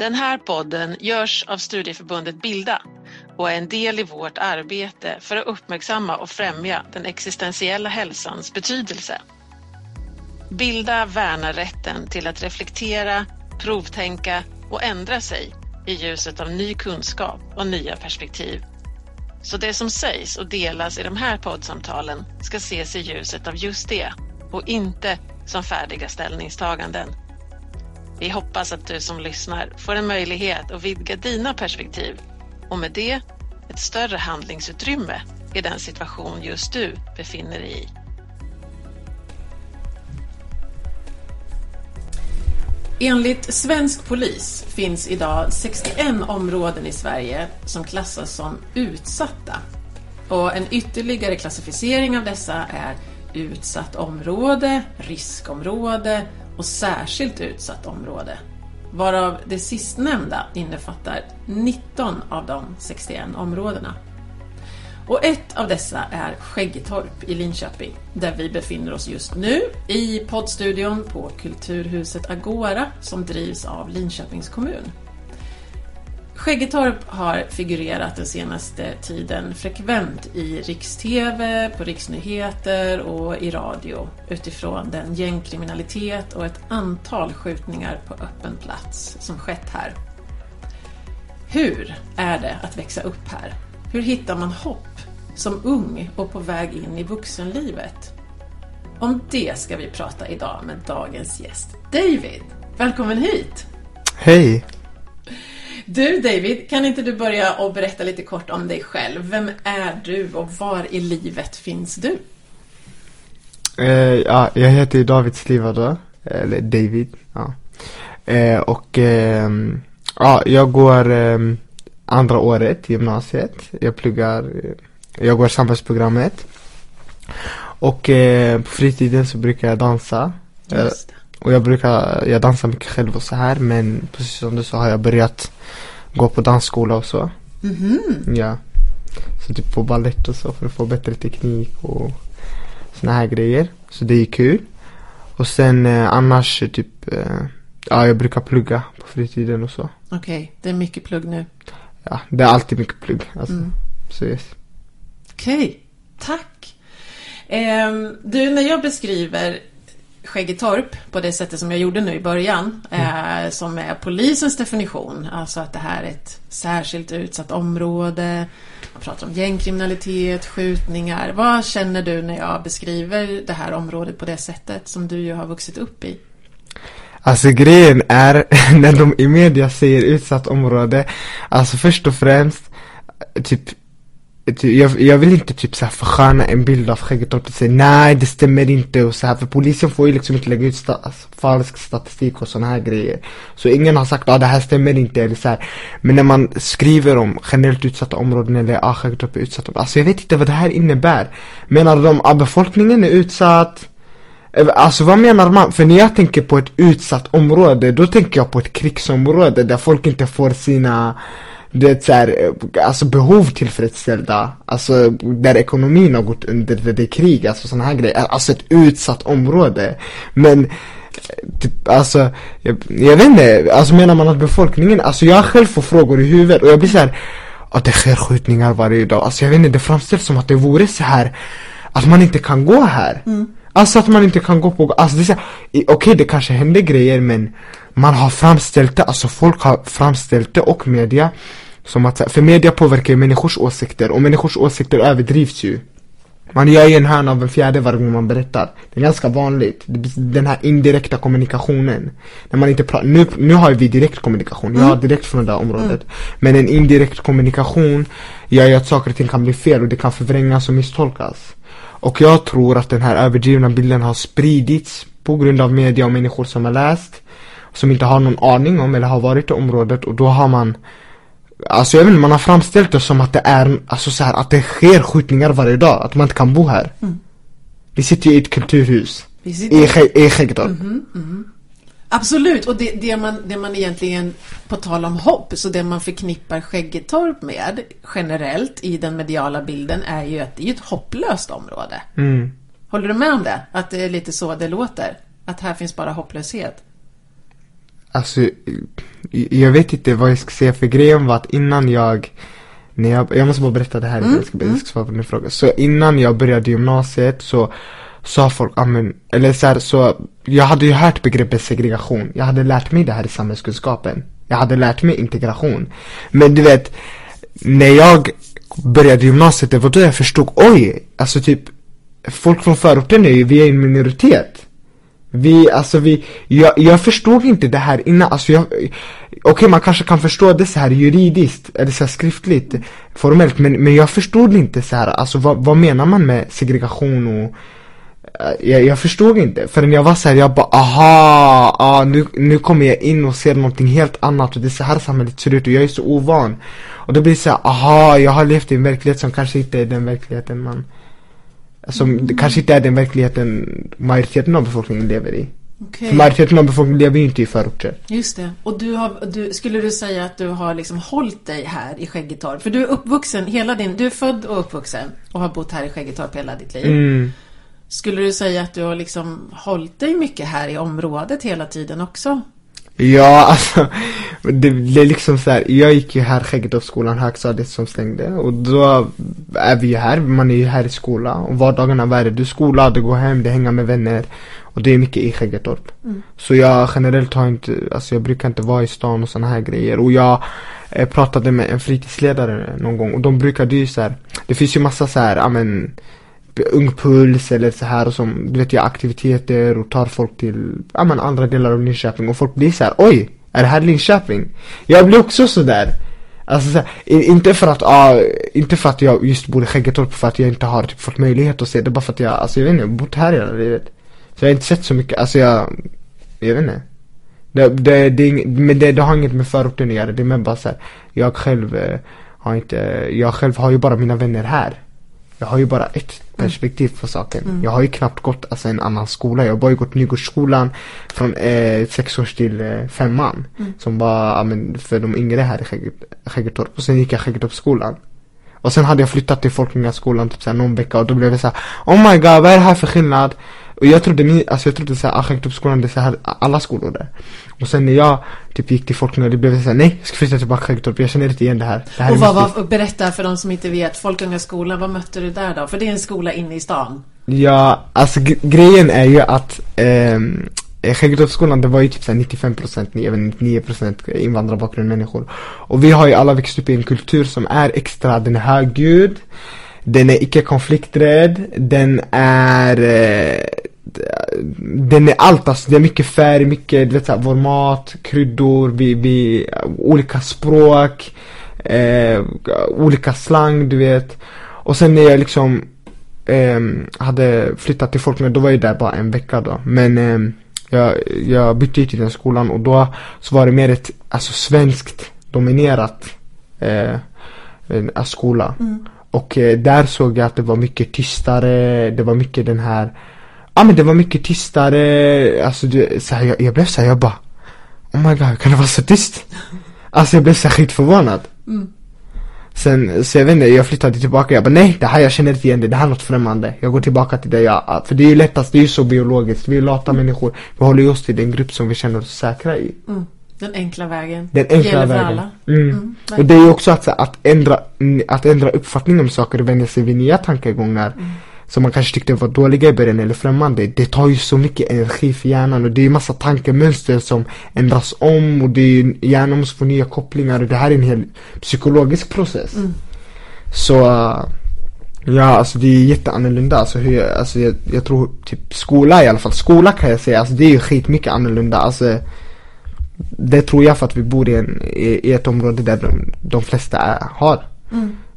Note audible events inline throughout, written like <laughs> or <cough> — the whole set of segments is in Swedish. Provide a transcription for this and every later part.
Den här podden görs av studieförbundet Bilda och är en del i vårt arbete för att uppmärksamma och främja den existentiella hälsans betydelse. Bilda värnar rätten till att reflektera, provtänka och ändra sig i ljuset av ny kunskap och nya perspektiv. Så det som sägs och delas i de här poddsamtalen ska ses i ljuset av just det och inte som färdiga ställningstaganden. Vi hoppas att du som lyssnar får en möjlighet att vidga dina perspektiv och med det ett större handlingsutrymme i den situation just du befinner dig i. Enligt svensk polis finns idag 61 områden i Sverige som klassas som utsatta. Och en ytterligare klassificering av dessa är utsatt område, riskområde och särskilt utsatt område. Varav det sistnämnda innefattar 19 av de 61 områdena. Och ett av dessa är Skäggetorp i Linköping, där vi befinner oss just nu i poddstudion på Kulturhuset Agora som drivs av Linköpings kommun. Skäggetorp har figurerat den senaste tiden frekvent i Riks-TV, på riksnyheter och i radio utifrån den gängkriminalitet och ett antal skjutningar på öppen plats som skett här. Hur är det att växa upp här? Hur hittar man hopp som ung och på väg in i vuxenlivet? Om det ska vi prata idag med dagens gäst. David, välkommen hit! Hej! Du David, kan inte du börja och berätta lite kort om dig själv? Vem är du och var i livet finns du? Eh, ja, jag heter David Sliva då, eller David. Ja. Eh, och eh, ja, jag går ehm, andra året i gymnasiet. Jag pluggar, eh, jag går samhällsprogrammet. Och eh, på fritiden så brukar jag dansa. Just det. Och jag brukar, jag dansar mycket själv och så här men precis som du sa har jag börjat gå på dansskola och så. Mhm. Ja. Så typ på ballett och så för att få bättre teknik och såna här grejer. Så det är kul. Och sen eh, annars typ, eh, ja jag brukar plugga på fritiden och så. Okej, det är mycket plugg nu. Ja, det är alltid mycket plugg. Alltså. Mm. Så yes. Okej, tack. Ehm, du, när jag beskriver Skäggetorp på det sättet som jag gjorde nu i början, eh, som är polisens definition, alltså att det här är ett särskilt utsatt område, man pratar om gängkriminalitet, skjutningar. Vad känner du när jag beskriver det här området på det sättet som du ju har vuxit upp i? Alltså grejen är, <laughs> när de i media säger utsatt område, alltså först och främst, typ ty- jag, jag vill inte typ såhär försköna en bild av Skäggetorp och säga nej det stämmer inte och så här för polisen får ju liksom inte lägga ut sta- alltså, falsk statistik och såna här grejer. Så ingen har sagt ja ah, det här stämmer inte eller så här. Men när man skriver om generellt utsatta områden eller ah Skäggetorp är utsatt, alltså jag vet inte vad det här innebär. Menar de att befolkningen är utsatt? Alltså vad menar man? För när jag tänker på ett utsatt område, då tänker jag på ett krigsområde där folk inte får sina det så här, eh, alltså behov tillfredsställda, alltså där ekonomin har gått under, där det är krig, alltså sådana här grejer, alltså ett utsatt område. Men, eh, typ, alltså, jag, jag vet inte, alltså menar man att befolkningen, alltså jag själv får frågor i huvudet och jag blir så här att det sker skjutningar varje dag, alltså jag vet inte, det framställs som att det vore så här att man inte kan gå här. Alltså att man inte kan gå på, alltså det är så här, okej det kanske händer grejer men man har framställt det, alltså folk har framställt det och media som att, för media påverkar ju människors åsikter och människors åsikter överdrivs ju. Man gör ju en hörna av en fjärde varje gång man berättar. Det är ganska vanligt. Den här indirekta kommunikationen. När man inte pratar, nu, nu har vi direkt kommunikation, jag har direkt från det här området. Men en indirekt kommunikation gör ju att saker och ting kan bli fel och det kan förvrängas och misstolkas. Och jag tror att den här överdrivna bilden har spridits på grund av media och människor som har läst som inte har någon aning om eller har varit i området och då har man Alltså jag vet inte, man har framställt det som att det är, alltså så här, att det sker skjutningar varje dag, att man inte kan bo här. Vi sitter ju i ett kulturhus, sitter- i, Skä- i Skäggetorp. Absolut, och det, det, man, det man egentligen, på tal om hopp, så det man förknippar Skäggetorp med generellt i den mediala bilden är ju att det är ett hopplöst område. Mm. Håller du med om det? Att det är lite så det låter? Att här finns bara hopplöshet? Alltså, jag vet inte vad jag ska säga för grejen var att innan jag när jag, jag måste bara berätta det här, Mm, jag, ska, jag ska svara på din fråga. Så innan jag började gymnasiet så sa folk, amen, eller så, här, så jag hade ju hört begreppet segregation. Jag hade lärt mig det här i samhällskunskapen. Jag hade lärt mig integration. Men du vet, när jag började gymnasiet, det var då jag förstod, oj, alltså typ folk från förorten är ju, vi är en minoritet. Vi, alltså vi, jag, jag förstod inte det här innan, alltså jag, okej man kanske kan förstå det så här juridiskt, eller så här skriftligt, formellt, men, men jag förstod inte så här, alltså vad, vad menar man med segregation och eh, jag, jag förstod inte, förrän jag var så här, jag bara aha, ah, nu, nu kommer jag in och ser någonting helt annat och det är så här samhället ser ut och jag är så ovan. Och då blir det så här, aha, jag har levt i en verklighet som kanske inte är den verkligheten man som det kanske inte är den verkligheten majoriteten av befolkningen lever i Okej. För majoriteten av befolkningen lever ju inte i förorter Just det. Och du har, du, skulle du säga att du har liksom hållit dig här i Skäggetorp? För du är uppvuxen, hela din, du är född och uppvuxen och har bott här i Skäggetorp hela ditt liv. mm. Skulle du säga att du har liksom hållit dig mycket här i området hela tiden också? Ja, alltså det, det är liksom så här, jag gick ju här Skäggetorpsskolan, högstadiet som stängde och då är vi ju här, man är ju här i skola och vardagarna, vad är det? Du skola, du går hem, du hänger med vänner och det är mycket i Skäggetorp. Så jag generellt har inte, alltså jag brukar inte vara i stan och såna här grejer och jag eh, pratade med en fritidsledare någon gång och de brukade ju så här, det finns ju massa så här, ja men Ung Puls eller så här och som, du vet, gör aktiviteter och tar folk till, ja men andra delar av Linköping och folk blir så här: oj, är det här Linköping? Jag blir också sådär Alltså så här, inte för att, ja, inte för att jag just bor i Skäggetorp för att jag inte har typ fått möjlighet att se det, bara för att jag, alltså jag vet inte, jag har bott här hela livet. Så jag har inte sett så mycket, alltså jag, jag vet inte. Det, det, det, men det, det har inget med förorten att göra, det är mer bara så här, jag själv eh, har inte, jag själv har ju bara mina vänner här jag har ju bara ett perspektiv på saken. Jag har ju knappt gått alltså, en annan skola. Jag har bara gått Nygårdsskolan från eh, sex års till eh, femman. Som var ja, men, för de yngre här i Skägge- Skäggetorp. Och sen gick jag Skäggetorpsskolan. Och sen hade jag flyttat till Folkungaskolan typ såhär någon vecka och då blev det såhär Oh my god, vad är det här för skillnad? Och jag trodde, min, alltså jag trodde såhär, ah, Skäggetorpsskolan det är såhär alla skolor där Och sen när jag typ gick till Folkunga, det blev såhär nej, jag ska flytta tillbaka till Skäggetorp, jag känner inte igen det här, det här Och vad mitt liv." var, berätta för de som inte vet, Folkungaskolan, vad mötte du där då? För det är en skola inne i stan. Ja, alltså gre- grejen är ju att ehm, eh, Skäggetorpsskolan det var ju typ såhär 95% ni- även 99% invandrarbakgrund människor Och vi har ju alla växt upp i en kultur som är extra, den är högljudd Den är icke konflikträdd, den är eh, den är allt alltså, det är mycket färg, mycket, du vet såhär, vår mat, kryddor, vi, vi, olika språk, eh, olika slang du vet Och sen när jag liksom ehm, hade flyttat till Folkunga, då var jag där bara en vecka då. Men ehm, jag, jag bytte ju till den skolan och då så var det mer ett alltså svenskt dominerat eh, en skola. Och eh, där såg jag att det var mycket tystare, det var mycket den här Ja men det var mycket tystare, alltså det, så här, jag, jag blev så här, jag bara Oh my god, kan det vara så tyst? Alltså jag blev så här skitförvånad Sen, så jag vet inte, jag flyttade tillbaka, jag bara nej, det här jag känner inte igen det, det här är något främmande Jag går tillbaka till det jag, för det är ju lättast, det är ju så biologiskt, vi är lata människor Vi håller oss till den grupp som vi känner oss säkra i Mm. Den enkla vägen. Den enkla Gäller vägen alla. Mm. Mm, Och det är ju också att, så, att, ändra, mm, att ändra uppfattning om saker och vänja sig vid nya tankegångar Som man kanske tyckte var dåliga i början eller främmande Det tar ju så mycket energi för hjärnan och det är massa tankemönster som ändras om och det är hjärnan måste få nya kopplingar och det här är en hel psykologisk process. Så uh, Ja alltså det är jätteannorlunda alltså, hur jag, alltså jag, jag tror typ skola i alla fall, skola kan jag säga, alltså det är ju skitmycket annorlunda alltså Det tror jag för att vi bor i, en, i, i ett område där de, de flesta är, har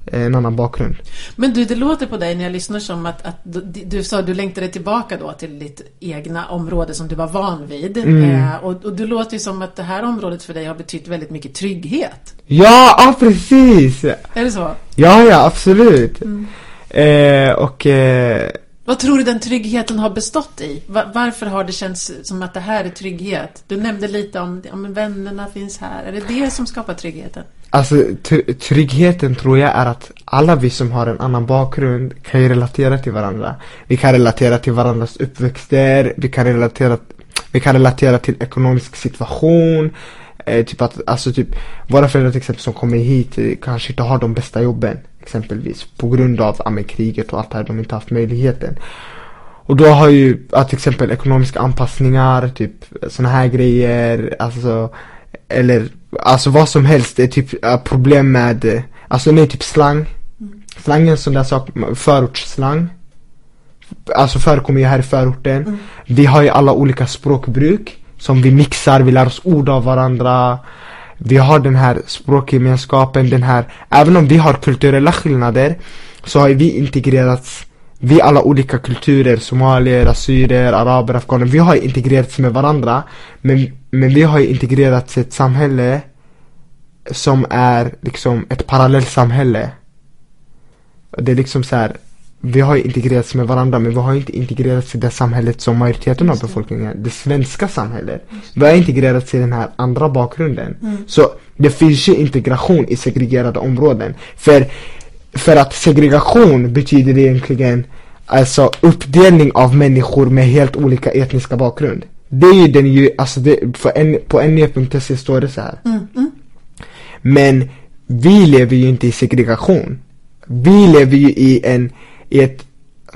en annan bakgrund Men du, det låter på dig när jag lyssnar som att, att du, du sa du längtade tillbaka då till ditt egna område som du var van vid. Eh, och, och du låter ju som att det här området för dig har betytt väldigt mycket trygghet. Ja, ja precis! Är det så? Ja, ja absolut eh, Och eh, Vad tror du den tryggheten har bestått i? Va- varför har det känts som att det här är trygghet? Du nämnde lite om, om vännerna finns här. Är det det som skapar tryggheten? Alltså tr- tryggheten tror jag är att alla vi som har en annan bakgrund kan ju relatera till varandra Vi kan relatera till varandras uppväxter, vi kan relatera Vi kan relatera till ekonomisk situation. Eh, typ att, alltså typ, våra föräldrar till exempel som kommer hit eh, kanske inte har de bästa jobben. Exempelvis på grund av ja, kriget och allt det här, de inte haft möjligheten. Och då har ju, att till exempel ekonomiska anpassningar, typ såna här grejer, alltså eller alltså vad som helst, det är typ uh, problem med, uh, alltså nej typ slang. Slang är en sån där sak, förortsslang. Alltså förekommer ju här i förorten. Mm. Vi har ju alla olika språkbruk som vi mixar, vi lär oss ord av varandra. Vi har den här språkgemenskapen, den här, även om vi har kulturella skillnader så har vi integrerats vi alla olika kulturer, somalier, assyrier, araber, afghaner, vi har integrerats med varandra men, men vi har integrerats i ett samhälle som är liksom ett parallellt samhälle Det är liksom så här, vi har integrerats med varandra men vi har inte integrerats i det samhället som majoriteten av befolkningen, det svenska samhället. Vi har integrerats i den här andra bakgrunden. Mm. Så det finns ju integration i segregerade områden. För för att segregation betyder egentligen alltså uppdelning av människor med helt olika etniska bakgrund. Det är ju den ju, alltså det, för en, på ne.se står det så här. Mm, mm. Men vi lever ju inte i segregation. Vi lever ju i en, i ett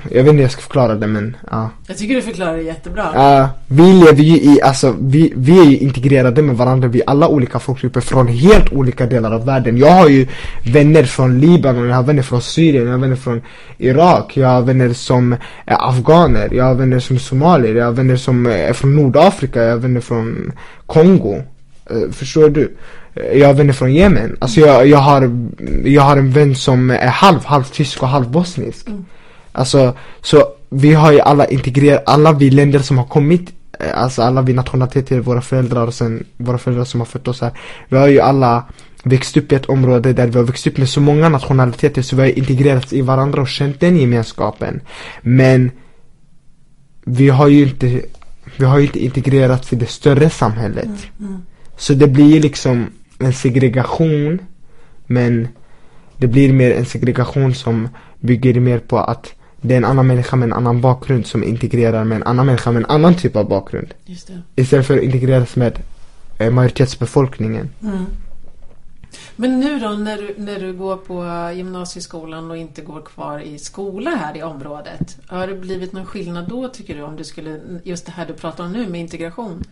jag vet inte hur jag ska förklara det men ja. Jag tycker du förklarar det jättebra. Ja, vi lever ju i, alltså vi, vi är ju integrerade med varandra, vi är alla olika folkgrupper från helt olika delar av världen. Jag har ju vänner från Libanon, jag har vänner från Syrien, jag har vänner från Irak, jag har vänner som är afghaner, jag har vänner som är somalier, jag har vänner som är från Nordafrika, jag har vänner från Kongo. Uh, förstår du? Jag har vänner från Yemen. Alltså jag, jag, har, jag har en vän som är halv, halv tysk och halv bosnisk. Mm. Alltså, så vi har ju alla integrerat, alla vi länder som har kommit eh, Alltså alla vi nationaliteter, våra föräldrar och sen våra föräldrar som har fött oss här. Vi har ju alla växt upp i ett område där vi har växt upp med så många nationaliteter så vi har integrerats i varandra och känt den gemenskapen. Men Vi har ju inte Vi har ju inte integrerats i det större samhället. Mm, mm. Så det blir ju liksom en segregation Men Det blir mer en segregation som bygger mer på att det är en annan människa med en annan bakgrund som integrerar med en annan människa med en annan typ av bakgrund. Just det. Istället för att integreras med eh, majoritetsbefolkningen. Mm. Men nu då när du, när du går på gymnasieskolan och inte går kvar i skola här i området. Har det blivit någon skillnad då tycker du om du skulle, just det här du pratar om nu med integration?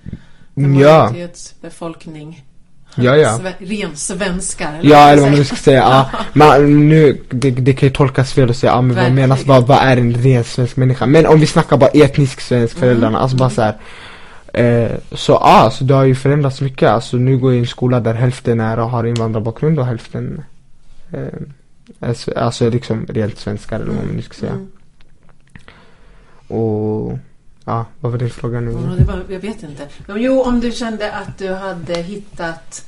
Med majoritetsbefolkning. Ja, ja. ren svenskar. Eller ja, eller vad man nu ska säga. ja. <laughs> Men nu, det, det kan ju tolkas fel att säga, ja, men vad menas, vad, vad är en ren svensk människa? Men om vi snackar bara etnisk svensk, föräldrarna, mm. alltså bara så här, eh, Så ja, så det har ju förändrats mycket. Alltså nu går jag i en skola där hälften är och har invandrarbakgrund och hälften eh, Alltså liksom rent svenskar eller vad man nu ska säga. Mm. Och Ja, vad var din fråga nu? Ja, det var, jag vet inte. Jo, om du kände att du hade hittat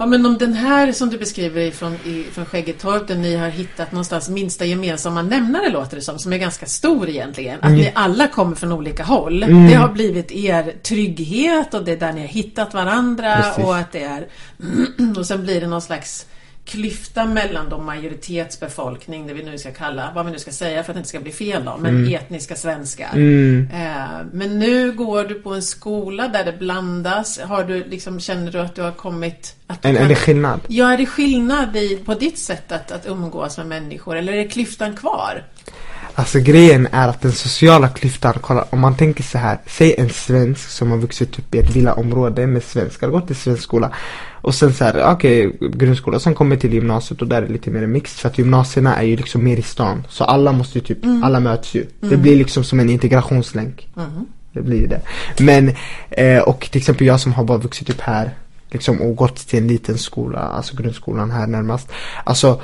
Ja, men om den här som du beskriver från, från Skäggetorp, där ni har hittat någonstans minsta gemensamma nämnare låter det som, som är ganska stor egentligen. Att mm. ni alla kommer från olika håll. Mm. Det har blivit er trygghet och det är där ni har hittat varandra Precis. och att det är <clears throat> och sen blir det någon slags klyfta mellan då majoritetsbefolkning, det vi nu ska kalla, vad vi nu ska säga för att det inte ska bli fel då, men mm. etniska svenskar. Mm. Eh, men nu går du på en skola där det blandas. Har du liksom, känner du att du har kommit... Att en, kan, är det skillnad? Ja, är det skillnad i, på ditt sätt att, att umgås med människor eller är klyftan kvar? Alltså grejen är att den sociala klyftan, kolla om man tänker så här, säg en svensk som har vuxit upp i ett villaområde med svenskar, gått i svensk skola och sen så här, okej, okay, grundskola, sen kommer till gymnasiet och där är det lite mer mixed för att gymnasierna är ju liksom mer i stan så alla måste ju typ, mm. alla möts ju. Mm. Det blir liksom som en integrationslänk. Mm. Det blir det. Men, eh, och till exempel jag som har bara vuxit upp här liksom och gått till en liten skola, alltså grundskolan här närmast. Alltså,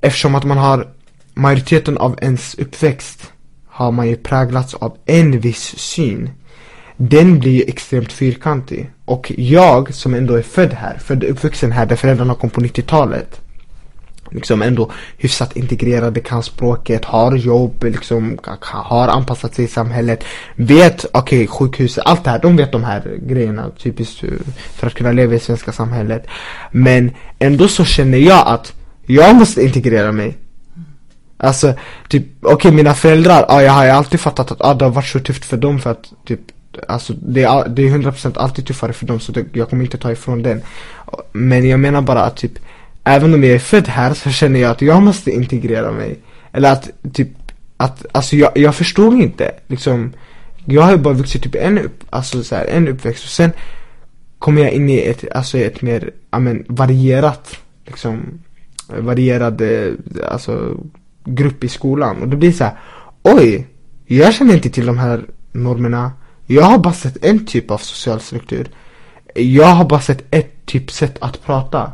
eftersom att man har majoriteten av ens uppväxt har man ju präglats av en viss syn. Den blir ju extremt fyrkantig. Och jag som ändå är född här, född och uppvuxen här där föräldrarna kom på 90-talet liksom ändå hyfsat integrerade, kan språket, har jobb, liksom har anpassat sig i samhället Vet, okej okay, sjukhuset, allt det här, de vet de här grejerna typiskt eh, för att kunna leva i svenska samhället Men ändå så känner jag att jag måste integrera mig Alltså, typ, okej okay, mina föräldrar, ja, jag har ju alltid fattat att ah, det har varit så tufft för dem för att typ alltså det är, det är 100% alltid tuffare för dem så det, jag kommer inte ta ifrån den. Men jag menar bara att typ, även om jag är född här så känner jag att jag måste integrera mig. Eller att typ, att, alltså jag, jag förstod inte liksom, jag har ju bara vuxit typ en upp, alltså så här, en uppväxt och sen kommer jag in i ett, alltså ett mer, ja men varierat, liksom, varierad, eh, alltså grupp i skolan och det blir så här, oj, jag känner inte till de här normerna. Jag har bara sett en typ av social struktur. Jag har bara sett ett typ sätt att prata.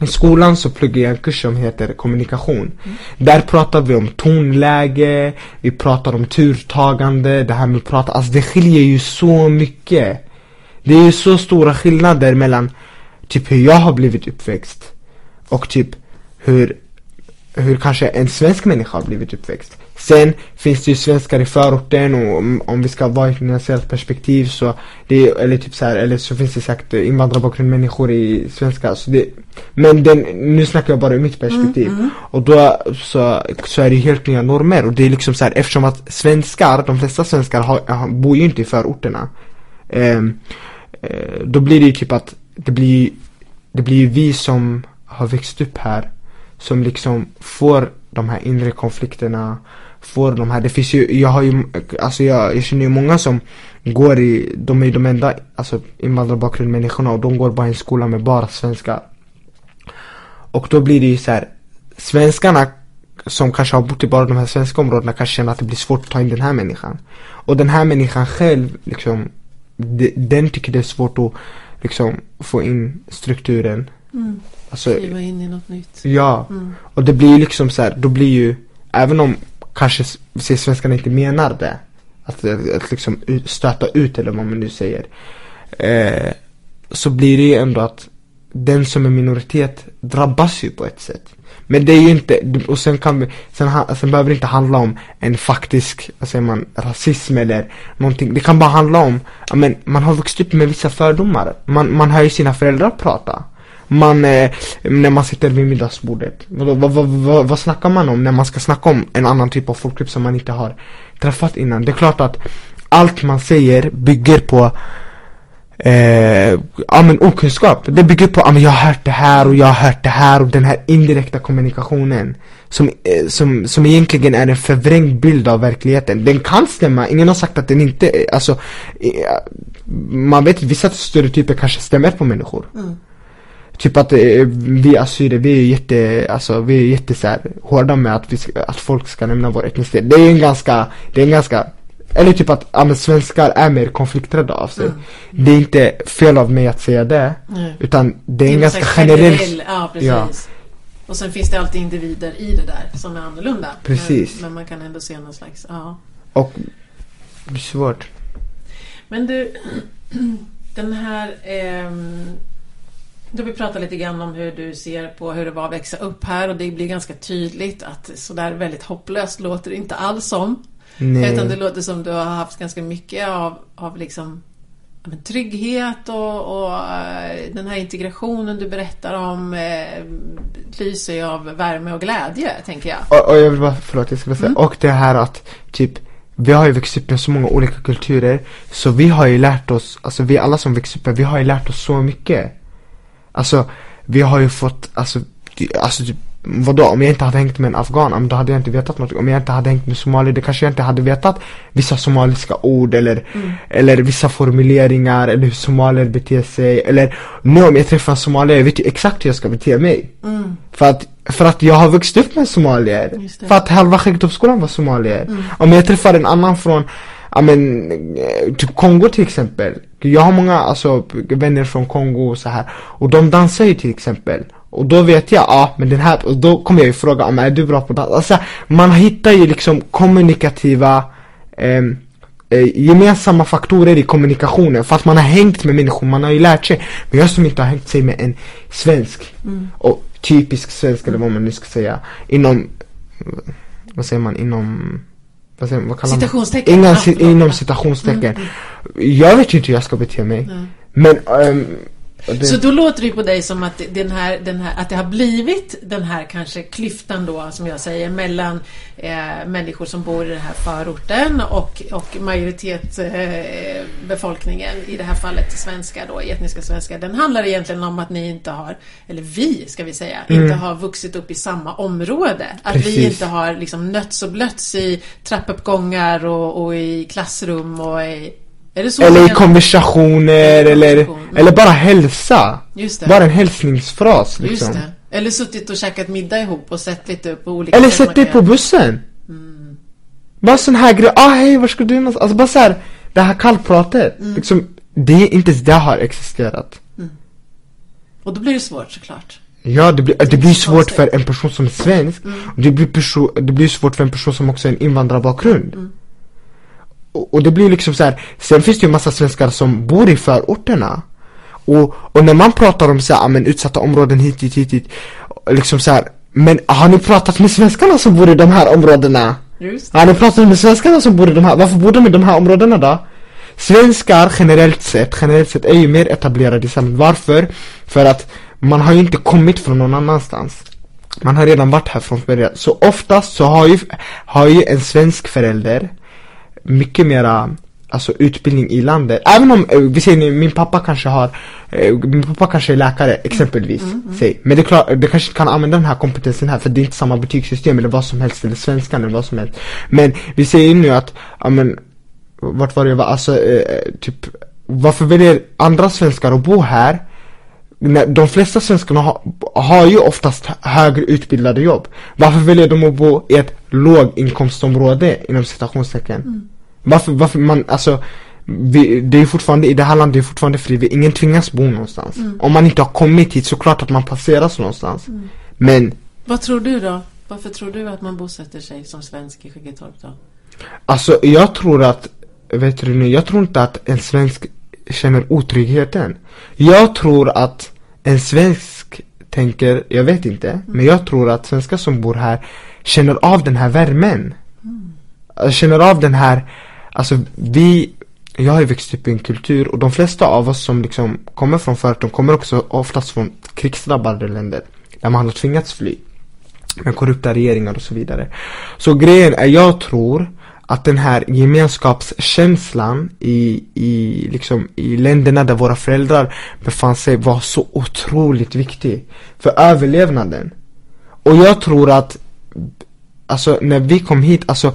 I skolan så pluggar jag en kurs som heter kommunikation. Mm. Där pratar vi om tonläge, vi pratar om turtagande, det här med att prata. Alltså det skiljer ju så mycket. Det är ju så stora skillnader mellan typ hur jag har blivit uppväxt och typ hur, hur kanske en svensk människa har blivit uppväxt. Sen finns det ju svenskar i förorten och om, om vi ska vara i ett nyanserat perspektiv så det, eller typ så här, eller så finns det säkert invandrarbakgrund människor i svenska så det, Men den, nu snackar jag bara ur mitt perspektiv mm, mm. Och då så, så är det helt nya normer och det är liksom så här, eftersom att svenskar, de flesta svenskar har, bor ju inte i förorterna eh, eh, Då blir det ju typ att det blir det blir ju vi som har växt upp här som liksom får de här inre konflikterna får de här, det finns ju, jag har ju, alltså jag, jag känner ju många som går i, de är ju de enda, alltså invandrarbakgrund människorna och de går bara i en skola med bara svenskar. Och då blir det ju så här, svenskarna som kanske har bott i bara de här svenska områdena kanske känner att det blir svårt att ta in den här människan. Och den här människan själv, liksom, de, den tycker det är svårt att liksom få in strukturen. Mm. Alltså, Skriva in i något nytt. Ja, mm. och det blir ju liksom så här, då blir ju, även om kanske se svenskarna inte menar det. Att, att liksom stöta ut eller vad man nu säger. Eh, så blir det ju ändå att den som är minoritet drabbas ju på ett sätt. Men det är ju inte, och sen kan vi, sen, sen behöver det inte handla om en faktisk, vad säger man, rasism eller någonting. Det kan bara handla om, men man har vuxit upp med vissa fördomar. Man, man hör ju sina föräldrar prata man, eh, när man sitter vid middagsbordet. Vad, vad, vad, vad, vad snackar man om när man ska snacka om en annan typ av folkgrupp som man inte har träffat innan? Det är klart att allt man säger bygger på eh, ja men okunskap. Det bygger på, ja men jag har hört det här och jag har hört det här och den här indirekta kommunikationen som, eh, som, som egentligen är en förvrängd bild av verkligheten. Den kan stämma, ingen har sagt att den inte, eh, alltså eh, man vet vissa stereotyper kanske stämmer på människor. Mm. Typ att eh, vi assyrier, vi är jätte, alltså vi är jätte så här, hårda med att, vi ska, att folk ska nämna vår etnicitet. Det är en ganska, det är en ganska eller typ att ja, men svenskar är mer konflikträdda av sig. Mm. Det är inte fel av mig att säga det. Mm. Utan det är en ganska generell... Ja, precis. Ja. Och sen finns det alltid individer i det där som är annorlunda. Precis. Men, men man kan ändå se någon slags, ja. Och det är svårt. Men du, <clears throat> den här eh, då vi pratat lite grann om hur du ser på hur det var att växa upp här och det blir ganska tydligt att sådär väldigt hopplöst låter det inte alls som. Nej. Utan det låter som du har haft ganska mycket av, av liksom men, trygghet och, och uh, den här integrationen du berättar om uh, lyser ju av värme och glädje, tänker jag. Och, och jag vill bara, förlåt, jag ska bara säga, mm. och det här att typ vi har ju växt upp med så många olika kulturer så vi har ju lärt oss, alltså vi alla som växt upp med, vi har ju lärt oss så mycket Alltså, vi har ju fått, alltså, alltså typ, vadå, om jag inte hade hängt med en afghan, då hade jag inte vetat något. Om jag inte hade hängt med somalier, då kanske jag inte hade vetat vissa somaliska ord eller, mm. eller vissa formuleringar eller hur somalier beter sig. Eller nu om jag träffar en somalier, jag vet ju exakt hur jag ska bete mig. Mm. För, att, för att jag har vuxit upp med somalier. För att halva Skäggetorpsskolan var somalier. Mm. Om jag träffar en annan från ja men, eh, typ Kongo till exempel. Jag har många alltså, vänner från Kongo och så här. Och de dansar ju till exempel. Och då vet jag, ja men den här, och då kommer jag ju fråga, men är du bra på dans? Alltså man hittar ju liksom kommunikativa eh, gemensamma faktorer i kommunikationen för att man har hängt med människor, man har ju lärt sig. Men jag som inte har hängt sig med en svensk, mm. och typisk svensk eller vad man nu ska säga, inom, vad säger man, inom vad, säger, vad kallar Citationstecken. Innan, ja, inom citationstecken. Mm. Jag vet ju inte hur jag ska bete mig. Mm. Men um, det- Så då låter det på dig som att den här, den här, att det har blivit den här kanske klyftan då, som jag säger, mellan eh, människor som bor i den här förorten och, och majoritetsbefolkningen, eh, i det här fallet svenskar då, etniska svenskar. Den handlar egentligen om att ni inte har, eller vi ska vi säga, inte har vuxit upp i samma område. Att vi Precis. inte har liksom nötts och blötts i trappuppgångar och, och i klassrum och i... Det Eller i konversationer eller, mm. eller bara hälsa. Det. Bara en hälsningsfras liksom. Just det. Eller suttit och käkat middag ihop och sett lite på olika Eller sätt dig på bussen. Mm. Bara sån här grej, ah hej var ska du någonstans? Alltså bara så här, det här kallpratet. Mm. Liksom, det är inte ens det har existerat. Och då blir det svårt såklart. Ja, det blir, det blir så svårt för en person som är svensk. Mm. Och det, blir perso- det blir svårt för en person som också har en invandrarbakgrund. Mm. Och, och det blir liksom så här. sen finns det ju massa svenskar som bor i förorterna. Och, och när man pratar om så här, ja, men utsatta områden hit, hit, hit, hit. Liksom så här, men har ni pratat med svenskarna som bor i de här områdena? Just Har ni pratat med svenskarna som bor i de här, varför bor de i de här områdena då? Svenskar generellt sett, generellt sett är ju mer etablerade i samhället. Varför? För att man har ju inte kommit från någon annanstans. Man har redan varit här från början. Så oftast så har ju, har ju en svensk förälder mycket mera Alltså utbildning i landet. Även om, eh, vi säger nu, min pappa kanske har eh, Min pappa kanske är läkare exempelvis, säg. Men det är klart, det kanske inte kan använda den här kompetensen här för det är inte samma betygssystem eller vad som helst eller svenskan eller vad som helst. Men vi säger nu att, ja men Vart var det jag var, alltså eh, typ Varför väljer andra svenskar att bo här? De flesta svenskarna har, har ju oftast högre utbildade jobb Varför väljer de att bo i ett låginkomstområde inom citationstecken? Varför, varför man, alltså vi, det är fortfarande, i det här landet är fortfarande frivilligt, ingen tvingas bo någonstans Om man inte har kommit hit så klart att man passeras någonstans Men Vad tror du då? Varför tror du att man bosätter sig som svensk i Skäggetorp då? Alltså jag tror att, vet du nu, jag tror inte att en svensk känner otryggheten. Jag tror att en svensk tänker, jag vet inte, men jag tror att svenskar som bor här känner av den här värmen. Alltså, Känner av den här, alltså vi, jag har ju växt upp i en kultur och de flesta av oss som liksom kommer från förorten kommer också oftast från krigsdrabbade länder. Där man har tvingats fly med korrupta regeringar och så vidare. Så grejen är, jag tror att den här gemenskapskänslan i, i, liksom, i länderna där våra föräldrar befann sig var så otroligt viktig för överlevnaden. Och jag tror att, alltså när vi kom hit, alltså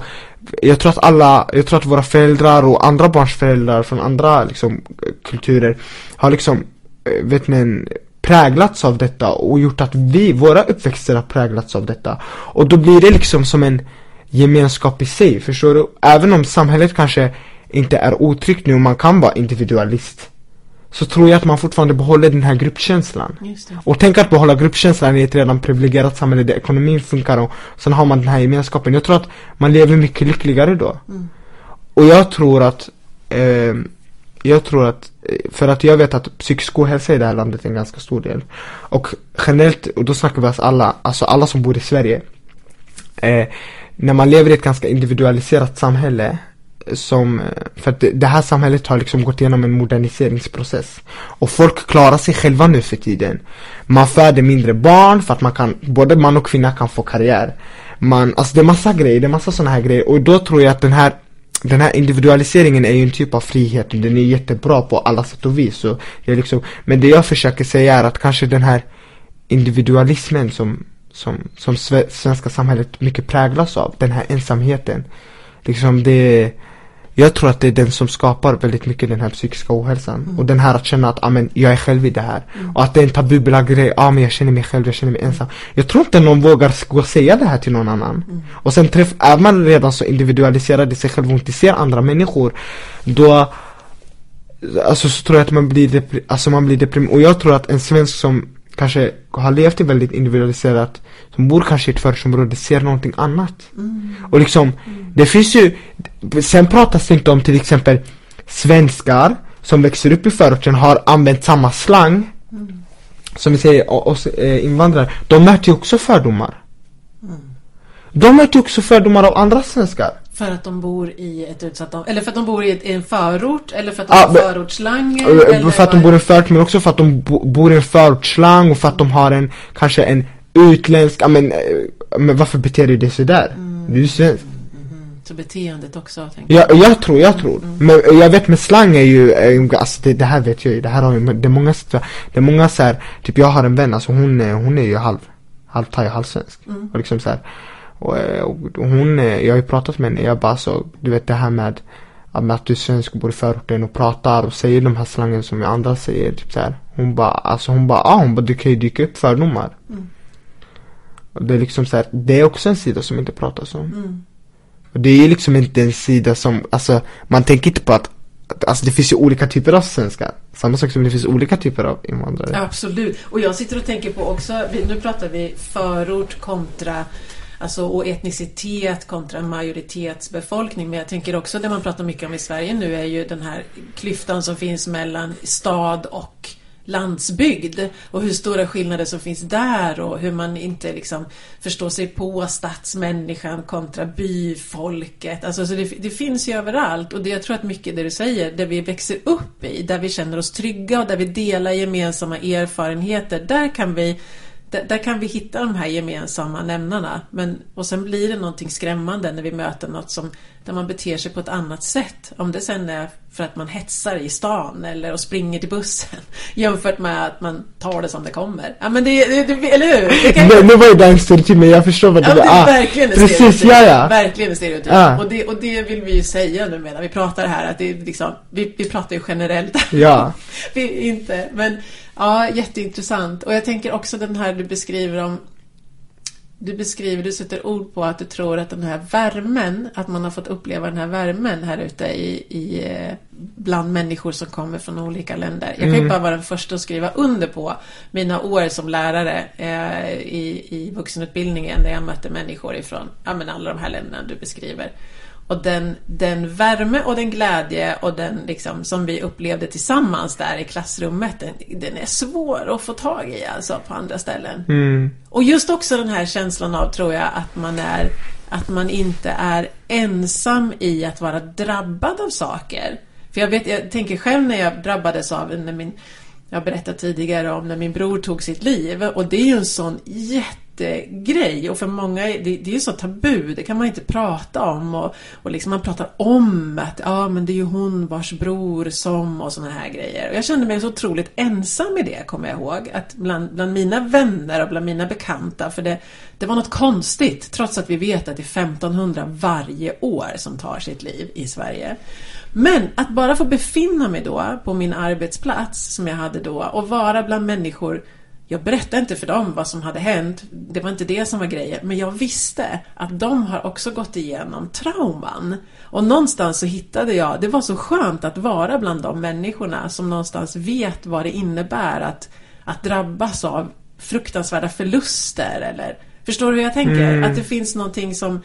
jag tror att alla, jag tror att våra föräldrar och andra barns föräldrar från andra liksom, kulturer har liksom, eh, vet ni, präglats av detta och gjort att vi, våra uppväxter har präglats av detta. Och då blir det liksom som en gemenskap i sig, förstår du? Även om samhället kanske inte är otryggt nu och man kan vara individualist så tror jag att man fortfarande behåller den här gruppkänslan. Och tänk att behålla gruppkänslan i ett redan privilegierat samhälle där ekonomin funkar och sen har man den här gemenskapen. Jag tror att man lever mycket lyckligare då. Och jag tror att eh, Jag tror att eh, För att jag vet att psykisk ohälsa i det här landet är en ganska stor del Och generellt, och då snackar vi alltså alla Alltså alla som bor i Sverige eh, När man lever i ett ganska individualiserat samhälle som, för att det, här samhället har liksom gått igenom en moderniseringsprocess. Och folk klarar sig själva nu för tiden. Man föder mindre barn för att man kan, både man och kvinna kan få karriär. Man, alltså det är massa grejer, det är massa sådana här grejer. Och då tror jag att den här den här individualiseringen är ju en typ av frihet. Och den är jättebra på alla sätt och vis. Så jag liksom, Men det jag försöker säga är att kanske den här individualismen som, som, som sve- svenska samhället mycket präglas av, den här ensamheten. Liksom det jag tror att det är den som skapar väldigt mycket den här psykiska ohälsan. Och den här att känna att, ah, men jag är själv i det här. Och att det är en tabubelagd grej, ja ah, men jag känner mig själv, jag känner mig ensam. Jag tror inte någon vågar gå och säga det här till någon annan. Och sen träff, är man redan så individualiserad i sig själv och inte ser andra människor Då Alltså så tror jag att man blir, depri- alltså man blir deprimerad Och jag tror att en svensk som kanske har levt i väldigt individualiserat Som bor kanske i ett förortsområde ser någonting annat. Och liksom, det finns ju Sen pratas det inte om till exempel Svenskar som växer upp i förorten har använt samma slang Som vi säger, oss eh, invandrare De möter ju också fördomar De möter ju också fördomar av andra svenskar För att de bor i ett utsatt Eller för att de bor i, ett, i en förort? Eller för att de förortslanger? Eh, eller För att de bor i en förort men också för att de bo, bor i en förortsslang och för att de har en, kanske en utländsk, men, eh, men varför beter du dig sådär? Mm. Du är svensk. Så beteendet också, tänker jag. Jag, jag tror, jag tror. Men jag vet med slang är ju, alltså det, det här vet jag ju, det här har ju, det är många, det är många så här, typ jag har en vän, alltså hon, hon är ju halv, halv thai, halv svensk. Och liksom så här, och, eh, och hon, jag har ju pratat med henne, jag bara så, du vet det här med, ja, med att du är svensk och bor i förorten och pratar och säger de här slangen som andra säger, typ så här. Hon bara, alltså hon bara, ah, hon bara, det kan ju dyka upp fördomar. Och det är liksom så här, det är också en sida som inte pratas om. Och det är ju liksom inte en sida som, alltså man tänker inte på att, alltså det finns ju olika typer av svenskar. Samma sak som det finns olika typer av invandrare. Absolut. Och jag sitter och tänker på också, nu pratar vi förort kontra Alltså, och etnicitet kontra majoritetsbefolkning. Men jag tänker också, det man pratar mycket om i Sverige nu är ju den här klyftan som finns mellan stad och landsbygd. Och hur stora skillnader som finns där och hur man inte liksom förstår sig på stadsmänniskan kontra byfolket. Alltså, så det, det finns ju överallt. Och det, jag tror att mycket det du säger, det vi växer upp i, där vi känner oss trygga och där vi delar gemensamma erfarenheter, där kan vi där, där kan vi hitta de här gemensamma nämnarna. Men, och sen blir det någonting skrämmande när vi möter något som, där man beter sig på ett annat sätt. Om det sen är för att man hetsar i stan eller och springer till bussen <laughs> jämfört med att man tar det som det kommer. Ja men det, det, det eller hur? Det kan, Nu, nu var det en stereotyp men jag förstår vad du Ja, det är ah, verkligen en Precis, ja ja. Verkligen en stereotyp. Ja. Och, det, och det vill vi ju säga nu medan vi pratar här att det är liksom, vi, vi pratar ju generellt. Ja. <laughs> vi inte, men ja, jätteintressant. Och jag tänker också den här du beskriver om du beskriver, du sätter ord på att du tror att den här värmen, att man har fått uppleva den här värmen här ute i, i eh, bland människor som kommer från olika länder. Jag kan ju bara vara den första att skriva under på mina år som lärare eh, i, i vuxenutbildningen där jag mötte människor ifrån ja, men alla de här länderna du beskriver. Och den, den värme och den glädje och den liksom som vi upplevde tillsammans där i klassrummet, den, den är svår att få tag i alltså på andra ställen. Mm. Och just också den här känslan av, tror jag, att man är att man inte är ensam i att vara drabbad av saker. För jag vet, jag tänker själv när jag drabbades av, när min, jag har berättat tidigare om när min bror tog sitt liv och det är ju en sån jättegrej och för många, det, det är ju så tabu, det kan man inte prata om och, och liksom man pratar om att ja men det är ju hon vars bror som och såna här grejer. Och jag kände mig så otroligt ensam i det, kommer jag ihåg. Att bland, bland mina vänner och bland mina bekanta, för det, det var något konstigt trots att vi vet att det är 1500 varje år som tar sitt liv i Sverige. Men att bara få befinna mig då på min arbetsplats som jag hade då och vara bland människor jag berättade inte för dem vad som hade hänt, det var inte det som var grejen, men jag visste att de har också gått igenom trauman. Och någonstans så hittade jag, det var så skönt att vara bland de människorna som någonstans vet vad det innebär att, att drabbas av fruktansvärda förluster eller Förstår du hur jag tänker? Att det finns någonting som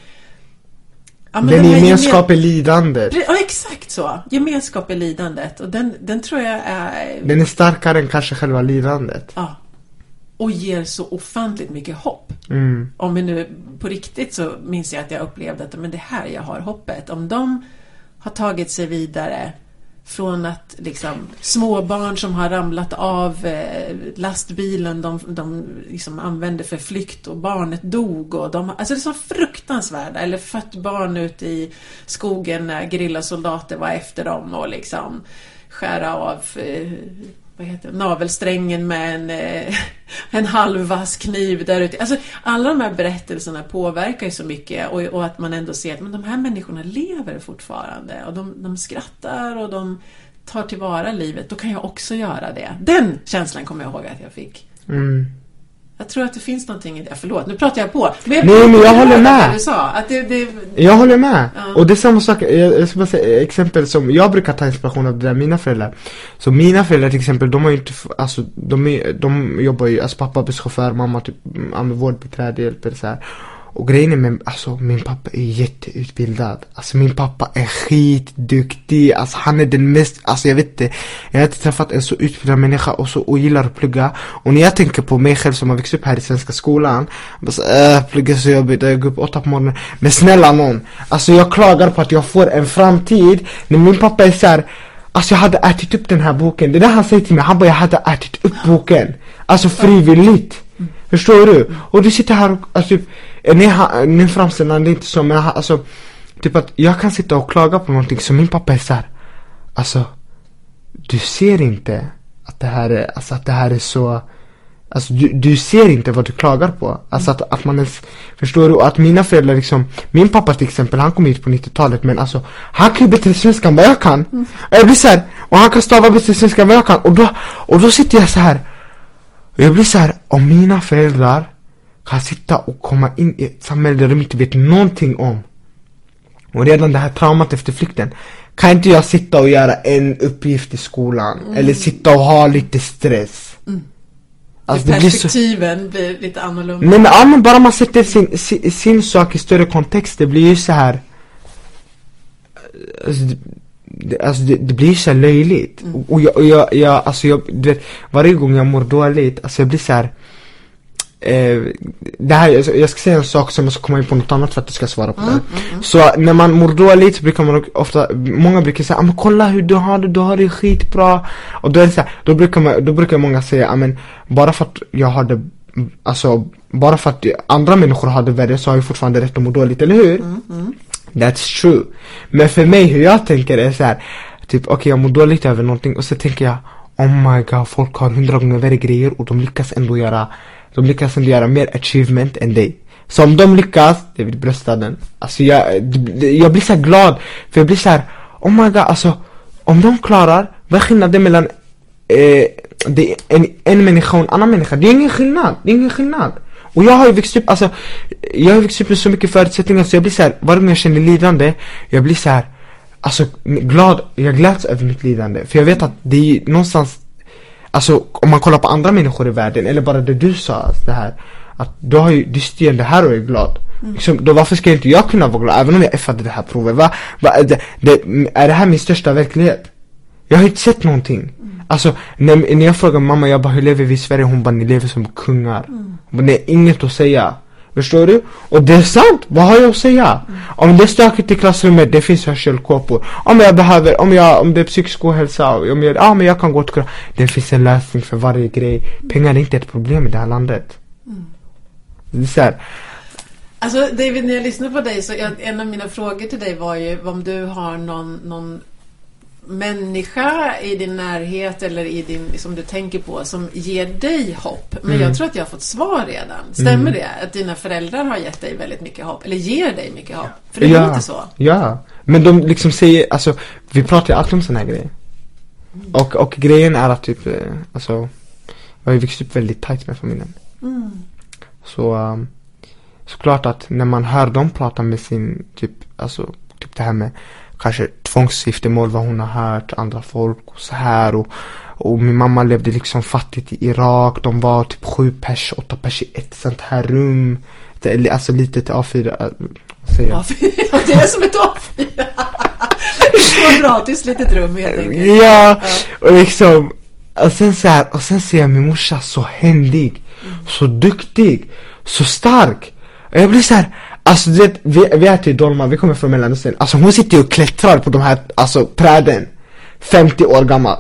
Ja, men Den här gemenskap är lidandet. Ja, exakt så. Gemenskap är lidandet och den, den tror jag är... Den är starkare än kanske själva lidandet. Ja. Och ger så ofantligt mycket hopp. Mm. Om vi nu på riktigt så minns jag att jag upplevde att men det här jag har hoppet. Om de har tagit sig vidare från att liksom småbarn som har ramlat av eh, lastbilen de, de liksom använde för flykt och barnet dog och de, alltså det är så fruktansvärda eller fött barn ute i skogen när gerillasoldater var efter dem och liksom skära av eh, vad heter det, navelsträngen med en, eh, <laughs> en halvvass kniv där ute. Alltså, alla de här berättelserna påverkar ju så mycket och, och att man ändå ser att men de här människorna lever fortfarande och de, de skrattar och de tar tillvara livet. Då kan jag också göra det. Den känslan kommer jag ihåg att jag fick. Mm. Jag tror att det finns någonting i det. Förlåt, nu pratar jag på. Men jag, Nej, men jag håller med. Du sa, att det, det, Jag håller med. Ja. Och det är samma sak, jag, jag ska bara säga exempel som, jag brukar ta inspiration av det där mina föräldrar. Så mina föräldrar till exempel, de har ju inte, alltså de, de jobbar ju, alltså pappa är busschaufför, mamma typ, vårdbiträde, hjälper så här och grejen är med, alltså min pappa är jätteutbildad. Alltså min pappa är skitduktig. Alltså han är den mest, alltså jag vet inte. Jag har inte träffat en så utbildad människa och så och gillar att plugga. Och när jag tänker på mig själv som har växt upp här i svenska skolan. Bara så, äh, plugga så jobbigt, jag går upp åtta på morgonen. Men snälla någon. Alltså jag klagar på att jag får en framtid när min pappa är såhär Alltså jag hade ätit upp den här boken. Det är det han säger till mig. Han bara jag hade ätit upp boken. Alltså frivilligt. Förstår du? Och du sitter här och, alltså typ, han, nu framställer han det inte så men alltså Typ att jag kan sitta och klaga på någonting som min pappa är såhär Alltså Du ser inte att det här är, alltså att det här är så Alltså du, du ser inte vad du klagar på. Alltså att, att man ens, förstår du? Att mina föräldrar liksom, min pappa till exempel, han kom hit på 90-talet men alltså Han kan ju bättre svenska än vad jag kan. Mm. Jag blir såhär, och han kan stava bättre svenska än vad jag kan. Och då, och då sitter jag så här och jag blir så här, om mina föräldrar kan sitta och komma in i ett samhälle där de inte vet någonting om och redan det här traumat efter flykten kan inte jag sitta och göra en uppgift i skolan mm. eller sitta och ha lite stress mm. alltså, Perspektiven blir, så... blir, lite annorlunda men, ja, men bara man sätter sin, sin, sin, sak i större kontext det blir ju så här alltså, det, alltså det, det blir så löjligt. Mm. Och jag, och jag, jag, alltså jag, du vet, varje gång jag mår dåligt, alltså jag blir så här. Eh, det här, jag ska säga en sak som jag ska komma in på något annat för att du ska svara på mm, det. Mm, mm. Så när man mår dåligt så brukar man ofta, många brukar säga ah, men kolla hur du har det, du har det skitbra. Och då är det så här, då brukar man, då brukar många säga, ah, men bara för att jag har det, alltså bara för att andra människor har det värre så har jag fortfarande rätt att må dåligt, eller hur? Mm, mm. That's true. Men för mig hur jag tänker är så här, typ okej okay, jag mår dåligt över någonting och så tänker jag Oh my god, folk har hundra gånger värre grejer och de lyckas ändå göra de lyckas ändå göra mer achievement än dig. Så om de lyckas, det vill brösta den Alltså jag, jag blir så glad För jag blir så här, Oh my god, alltså Om de klarar, vad är skillnaden mellan eh, det, en, en människa och en annan människa? Det är ingen skillnad, det är ingen skillnad. Och jag har ju växt upp, alltså Jag har växt upp med så mycket förutsättningar så jag blir så här, varje gång jag känner lidande? Jag blir så här, Alltså glad, jag gläds över mitt lidande. För jag vet att det är någonstans Alltså om man kollar på andra människor i världen eller bara det du sa, det här Att du har ju, du sitter det här och är glad mm. liksom, då varför ska inte jag kunna vara glad även om jag effade det här provet? Va? Va? Det, det, är det här min största verklighet? Jag har inte sett någonting Alltså när, när jag frågar mamma, jag bara hur lever vi i Sverige? Hon bara ni lever som kungar mm. Men det är inget att säga Förstår du? Och det är sant, vad har jag att säga? Mm. Om det är stökigt i klassrummet, det finns hörselkåpor Om jag behöver, om jag, om det är psykisk ohälsa, om jag, ja men jag kan gå till Det finns en lösning för varje grej Pengar är inte ett problem i det här landet mm. Det är så här. Alltså David, när jag lyssnar på dig så jag, en av mina frågor till dig var ju om du har någon, någon människa i din närhet eller i din, som du tänker på som ger dig hopp. Men mm. jag tror att jag har fått svar redan. Stämmer mm. det? Att dina föräldrar har gett dig väldigt mycket hopp? Eller ger dig mycket hopp? För det ja. låter så. Ja. Men de liksom säger, alltså vi pratar ju alltid om sådana här grejer. Mm. Och, och grejen är att typ, eh, alltså jag har ju växt upp väldigt tajt med familjen. Mm. Så um, såklart att när man hör dem prata med sin, typ, alltså typ det här med kanske tvångsgiftermål vad hon har hört, andra folk och så här och, och min mamma levde liksom fattigt i Irak, de var typ sju pers, åtta pers i ett sånt här rum det, Alltså lite till A4, äh, säger jag? A4, <laughs> det är som ett A4 <laughs> Ett kvadratiskt litet rum helt enkelt Ja, ja. och liksom och sen så här, och sen ser jag min morsa så händig, mm. så duktig, så stark och jag blir så här, Alltså du vet, vi, vi är typ till Dolma, vi kommer från Mellanöstern. Alltså hon sitter ju och klättrar på de här, alltså träden. 50 år gammal.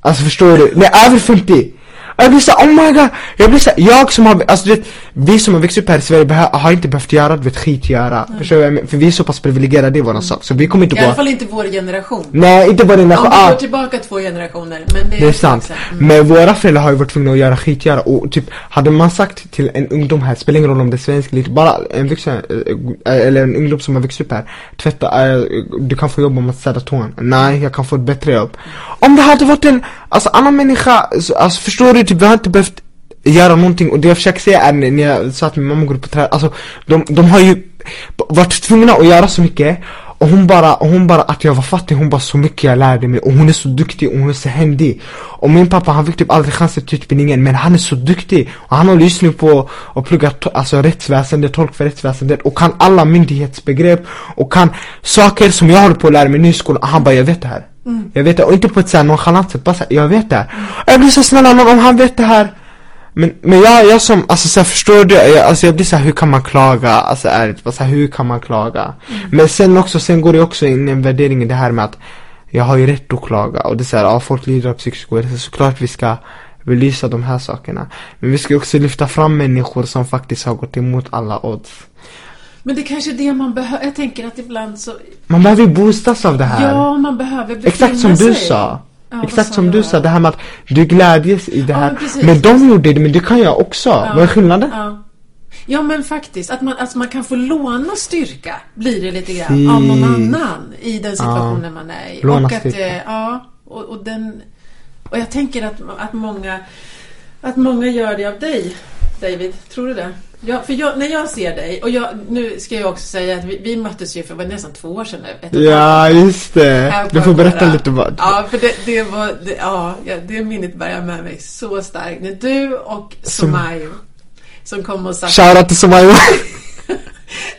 Alltså förstår du? Nej över 50 jag blir såhär, oh my god. Jag blir såhär, jag som har, alltså du vet Vi som har växt upp här i Sverige har inte behövt göra, du vet, skit göra. Mm. Förstår du? För vi är så pass privilegierade i våran sak. Så vi kommer inte gå I alla fall inte vår generation. Nej, inte vår generation. Om vi går ah. tillbaka två generationer men det, det är sant. mm. Men våra föräldrar har ju varit tvungna att göra skit göra. Och typ, hade man sagt till en ungdom här, spelar ingen roll om det är svensk eller bara en vuxen eh, eh, Eller en ungdom som har växt upp här Tvätta, äh, du kan få jobb om att städa toan. Nej, jag kan få ett bättre jobb. Om det hade varit en, alltså annan människa Alltså förstår du, typ vi har inte behövt göra någonting och det jag försöker säga är när jag sa att min mamma går upp på träd, alltså de, de har ju varit tvungna att göra så mycket Och hon bara, och hon bara att jag var fattig, hon bara så mycket jag lärde mig och hon är så duktig och hon är så händig Och min pappa han fick typ aldrig chansen till utbildningen men han är så duktig. Och han håller just nu på och pluggar alltså rättsväsendet, tolk för rättsväsendet och kan alla myndighetsbegrepp och kan saker som jag håller på att lära mig nu i skolan, och han bara jag vet det här jag vet det, och inte på ett såhär nonchalant sätt, bara såhär, jag vet det här jag blir så snälla någon om han vet det här men, men jag, jag som, alltså så här, förstår du? Jag, alltså jag blir såhär, hur kan man klaga? Alltså ärligt, bara så här, hur kan man klaga? Men sen också, sen går det också in en värdering i det här med att jag har ju rätt att klaga och det är såhär, ja folk lider av psykisk ohälsa, såklart vi ska belysa de här sakerna. Men vi ska också lyfta fram människor som faktiskt har gått emot alla odds. Men det kanske är det man behöver. Jag tänker att ibland så... Man behöver ju boostas av det här. Ja, man behöver Exakt som du sig. sa. Ja, Exakt som du sa, det här med att du glädjes i det Ja, här. men precis. men de gjorde det, men det kan jag också. Vad är skillnaden? Ja. ja, men faktiskt. Att man, alltså man kan få låna styrka, blir det lite grann, Si. av någon annan i den situationen man är i. Låna och att, styrka. eh, ja, och, och den... Och jag tänker att, att många att många gör det av dig, David. Tror du det? Ja, för jag, när jag ser dig, och jag, nu ska jag också säga att vi, vi möttes ju för vad, nästan två år sedan nu. Ja, just det. Du får berätta Agora. lite vad. Ja, för det, det var, det, ja, det minnet bär jag med mig så starkt. När du och Somayo som kom och satt Shoutout till Somayo. <laughs>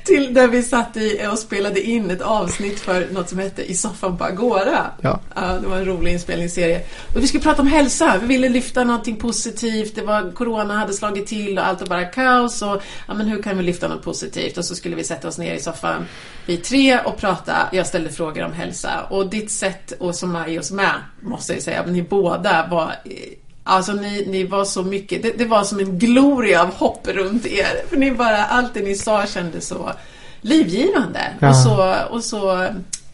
till där vi satt i och spelade in ett avsnitt för något som hette I soffan på Agora. Ja. det var en rolig inspelningsserie. Och vi skulle prata om hälsa. Vi ville lyfta någonting positivt. Det var Corona hade slagit till och allt var bara kaos. Och, ja, men hur kan vi lyfta något positivt? Och så skulle vi sätta oss ner i soffan, vi tre, och prata. Jag ställde frågor om hälsa. Och ditt sätt, och som Majos med, måste jag säga, men ni båda var eh, Alltså ni, ni var så mycket, det, det var som en gloria av hopp runt er. För ni bara, allt det ni sa kändes så livgivande. Ja. Och, så, och så,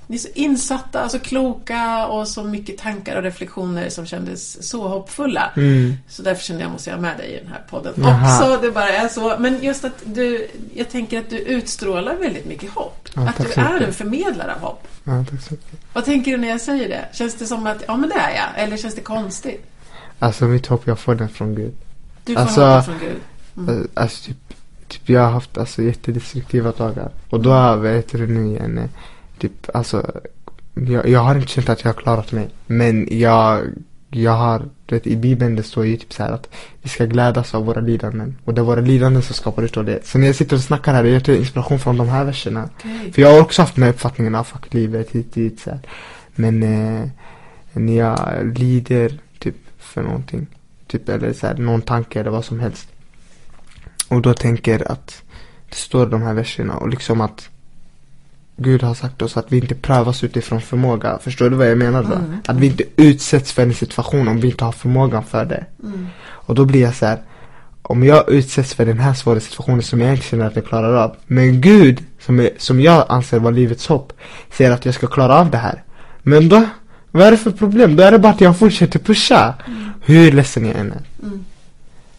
ni är så insatta, så kloka och så mycket tankar och reflektioner som kändes så hoppfulla. Mm. Så därför kände jag måste jag med dig i den här podden Jaha. också. Det bara är så. Men just att du, jag tänker att du utstrålar väldigt mycket hopp. Ja, att du är en förmedlare av hopp. Ja. Vad tänker du när jag säger det? Känns det som att, ja men det är jag. Eller känns det konstigt? Alltså mitt hopp, jag får den från Gud. Du får Alltså, från Gud. Mm. Eh, Alltså typ, typ jag har haft alltså jättedestruktiva dagar. Och då har vet du nu igen, eh, typ alltså jag, jag har inte känt att jag har klarat mig. Men jag, jag har, vet i bibeln det står ju typ så här att vi ska glädjas av våra lidanden. Och det är våra lidanden som skapar det. Så när jag sitter och snackar här, jag tar inspiration från de här verserna. Okej. För jag har också haft den här uppfattningen av fuck livet hit dit så här. Men eh, när jag lider för någonting. Typ eller så här, någon tanke eller vad som helst. Och då tänker att det står de här verserna och liksom att Gud har sagt oss att vi inte prövas utifrån förmåga. Förstår du vad jag menar då? Mm. Att vi inte utsätts för en situation om vi inte har förmågan för det. Mm. Och då blir jag så här. Om jag utsätts för den här svåra situationen som jag inte känner att jag klarar av. Men Gud, som, är, som jag anser vara livets hopp, säger att jag ska klara av det här. Men då, vad är det för problem? Då är det bara att jag fortsätter pusha. Hur ledsen jag än är. Mm.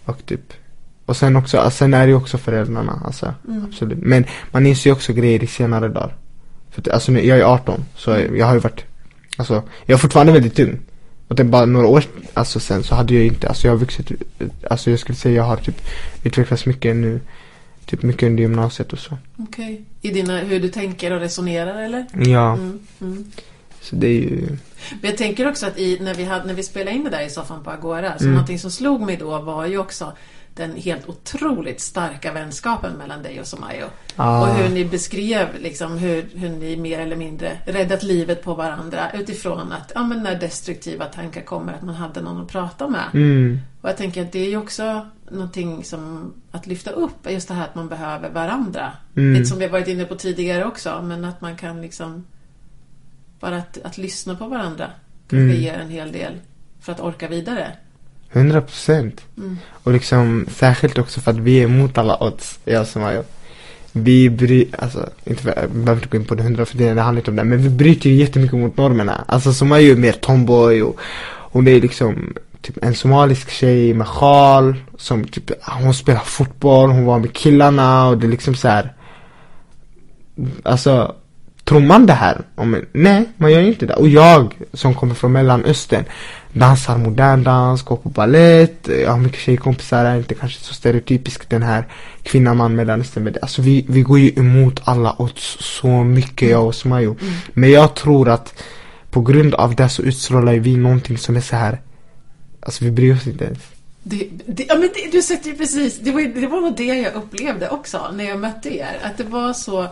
Och typ Och sen också, sen är det ju också föräldrarna alltså, Mm. absolut Men man inser ju också grejer i senare dagar För att, alltså jag är 18 så jag har ju varit Alltså, jag är fortfarande väldigt ung Och det är bara några år alltså, sen så hade jag inte, alltså jag har vuxit Alltså jag skulle säga jag har typ utvecklats mycket nu Typ mycket under gymnasiet och så Okej. I dina, hur du tänker och resonerar eller? Ja, Mm. Mm. Så det är ju Men jag tänker också att i, när, vi hade, när vi spelade in det där i soffan på Agora, så Mm. någonting som slog mig då var ju också den helt otroligt starka vänskapen mellan dig och Somayo. Ah. Och hur ni beskrev liksom hur, hur ni mer eller mindre räddat livet på varandra utifrån att, ja men när destruktiva tankar kommer, att man hade någon att prata med. mm, Och jag tänker att det är ju också någonting som att lyfta upp, just det här att man behöver varandra. Mm. Lite som vi har varit inne på tidigare också, men att man kan liksom bara att, att lyssna på varandra kanske Mm. ger en hel del för att orka vidare. 100 procent Mm. Och liksom särskilt också för att vi är emot alla odds, jag som har Vi bry, alltså, inte för, jag behöver inte gå in på det hundra för det handlar inte om det, men vi bryter ju jättemycket mot normerna. Alltså som är ju mer tomboy och hon är liksom typ en somalisk tjej med sjal som typ, hon spelar fotboll, hon var med killarna och det är liksom så här. Alltså, tror man det här? Om, nej, man gör inte det. Och jag som kommer från mellanöstern, dansar modern dans, går på ballett, jag har mycket tjejkompisar, är inte kanske så stereotypisk den här kvinnan, man, mellanöstern. Men alltså vi, vi går ju emot alla odds så mycket, jag och Smayo. Mm. Men jag tror att på grund av det så utstrålar vi någonting som är så här. Alltså vi bryr oss inte ens. Det, det, ja, men det, du sätter ju precis, det var, det var nog det jag upplevde också när jag mötte er. Att det var så,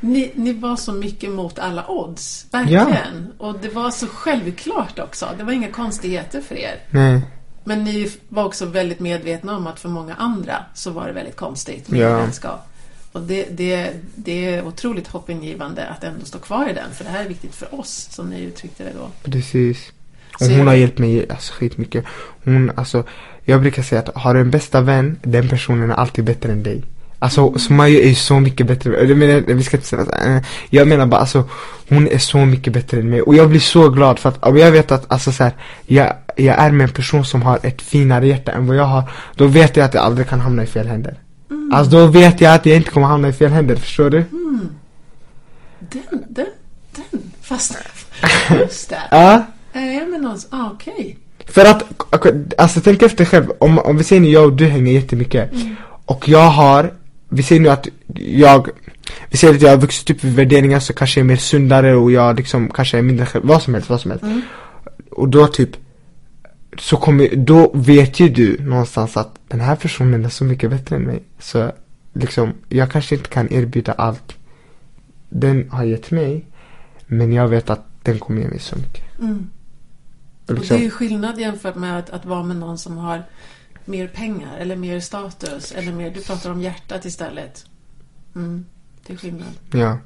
ni, ni var så mycket mot alla odds, verkligen. Och det var så självklart också. Det var inga konstigheter för er. Nej. Men ni var också väldigt medvetna om att för många andra så var det väldigt konstigt med Ja. vänskap. Och det, det, det är otroligt hoppingivande att ändå stå kvar i den, för det här är viktigt för oss, som ni uttryckte det då. Precis. Och hon har hjälpt mig alltså, skitmycket. Hon, alltså, jag brukar säga att har du en bästa vän, den personen är alltid bättre än dig. Alltså Mm. Sumayo är ju så mycket bättre, jag menar, vi ska inte säga eh, Jag menar bara alltså, hon är så mycket bättre än mig. Och jag blir så glad för att, om jag vet att alltså så här, jag, jag är med en person som har ett finare hjärta än vad jag har. Då vet jag att jag aldrig kan hamna i fel händer. Mm. Alltså då vet jag att jag inte kommer hamna i fel händer, förstår du? Den, den, den, fast <laughs> just det. Ja. Är med någon, ah, okej. För att, alltså tänk efter själv, om, om vi säger nu jag och du hänger jättemycket Och jag har, vi säger nu att jag Vi säger att jag har vuxit upp med värderingar så kanske jag är mer sundare och jag liksom kanske är mindre vad som helst, vad som helst. Och då typ Så kommer, då vet ju du någonstans att den här personen är så mycket bättre än mig. Så liksom, jag kanske inte kan erbjuda allt Den har gett mig Men jag vet att den kommer ge mig så mycket. Mm. Och Och liksom, det är ju skillnad jämfört med att, att vara med någon som har mer pengar eller mer status eller mer, du pratar om hjärtat istället. Mm, det är skillnad. ja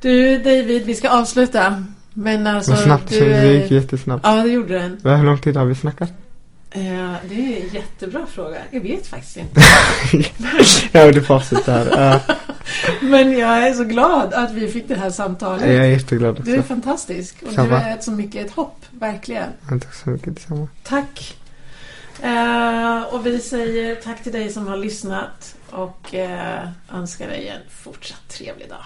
Du David, vi ska avsluta. Men alltså, Vad snabbt, du, det gick jättesnabbt Ja, det gjorde den. Hur lång tid har vi snackat? Eh, det är en jättebra fråga. Jag vet faktiskt inte. <laughs> ja men du får avsluta här. Ja, <laughs> Men jag är så glad att vi fick det här samtalet. jag är jätteglad Du är också. fantastisk. Och Samma. du är ett så mycket ett hopp, verkligen. Ja, Tack så mycket, detsamma. Tack. Eh, och vi säger tack till dig som har lyssnat och eh, önskar dig en fortsatt trevlig dag.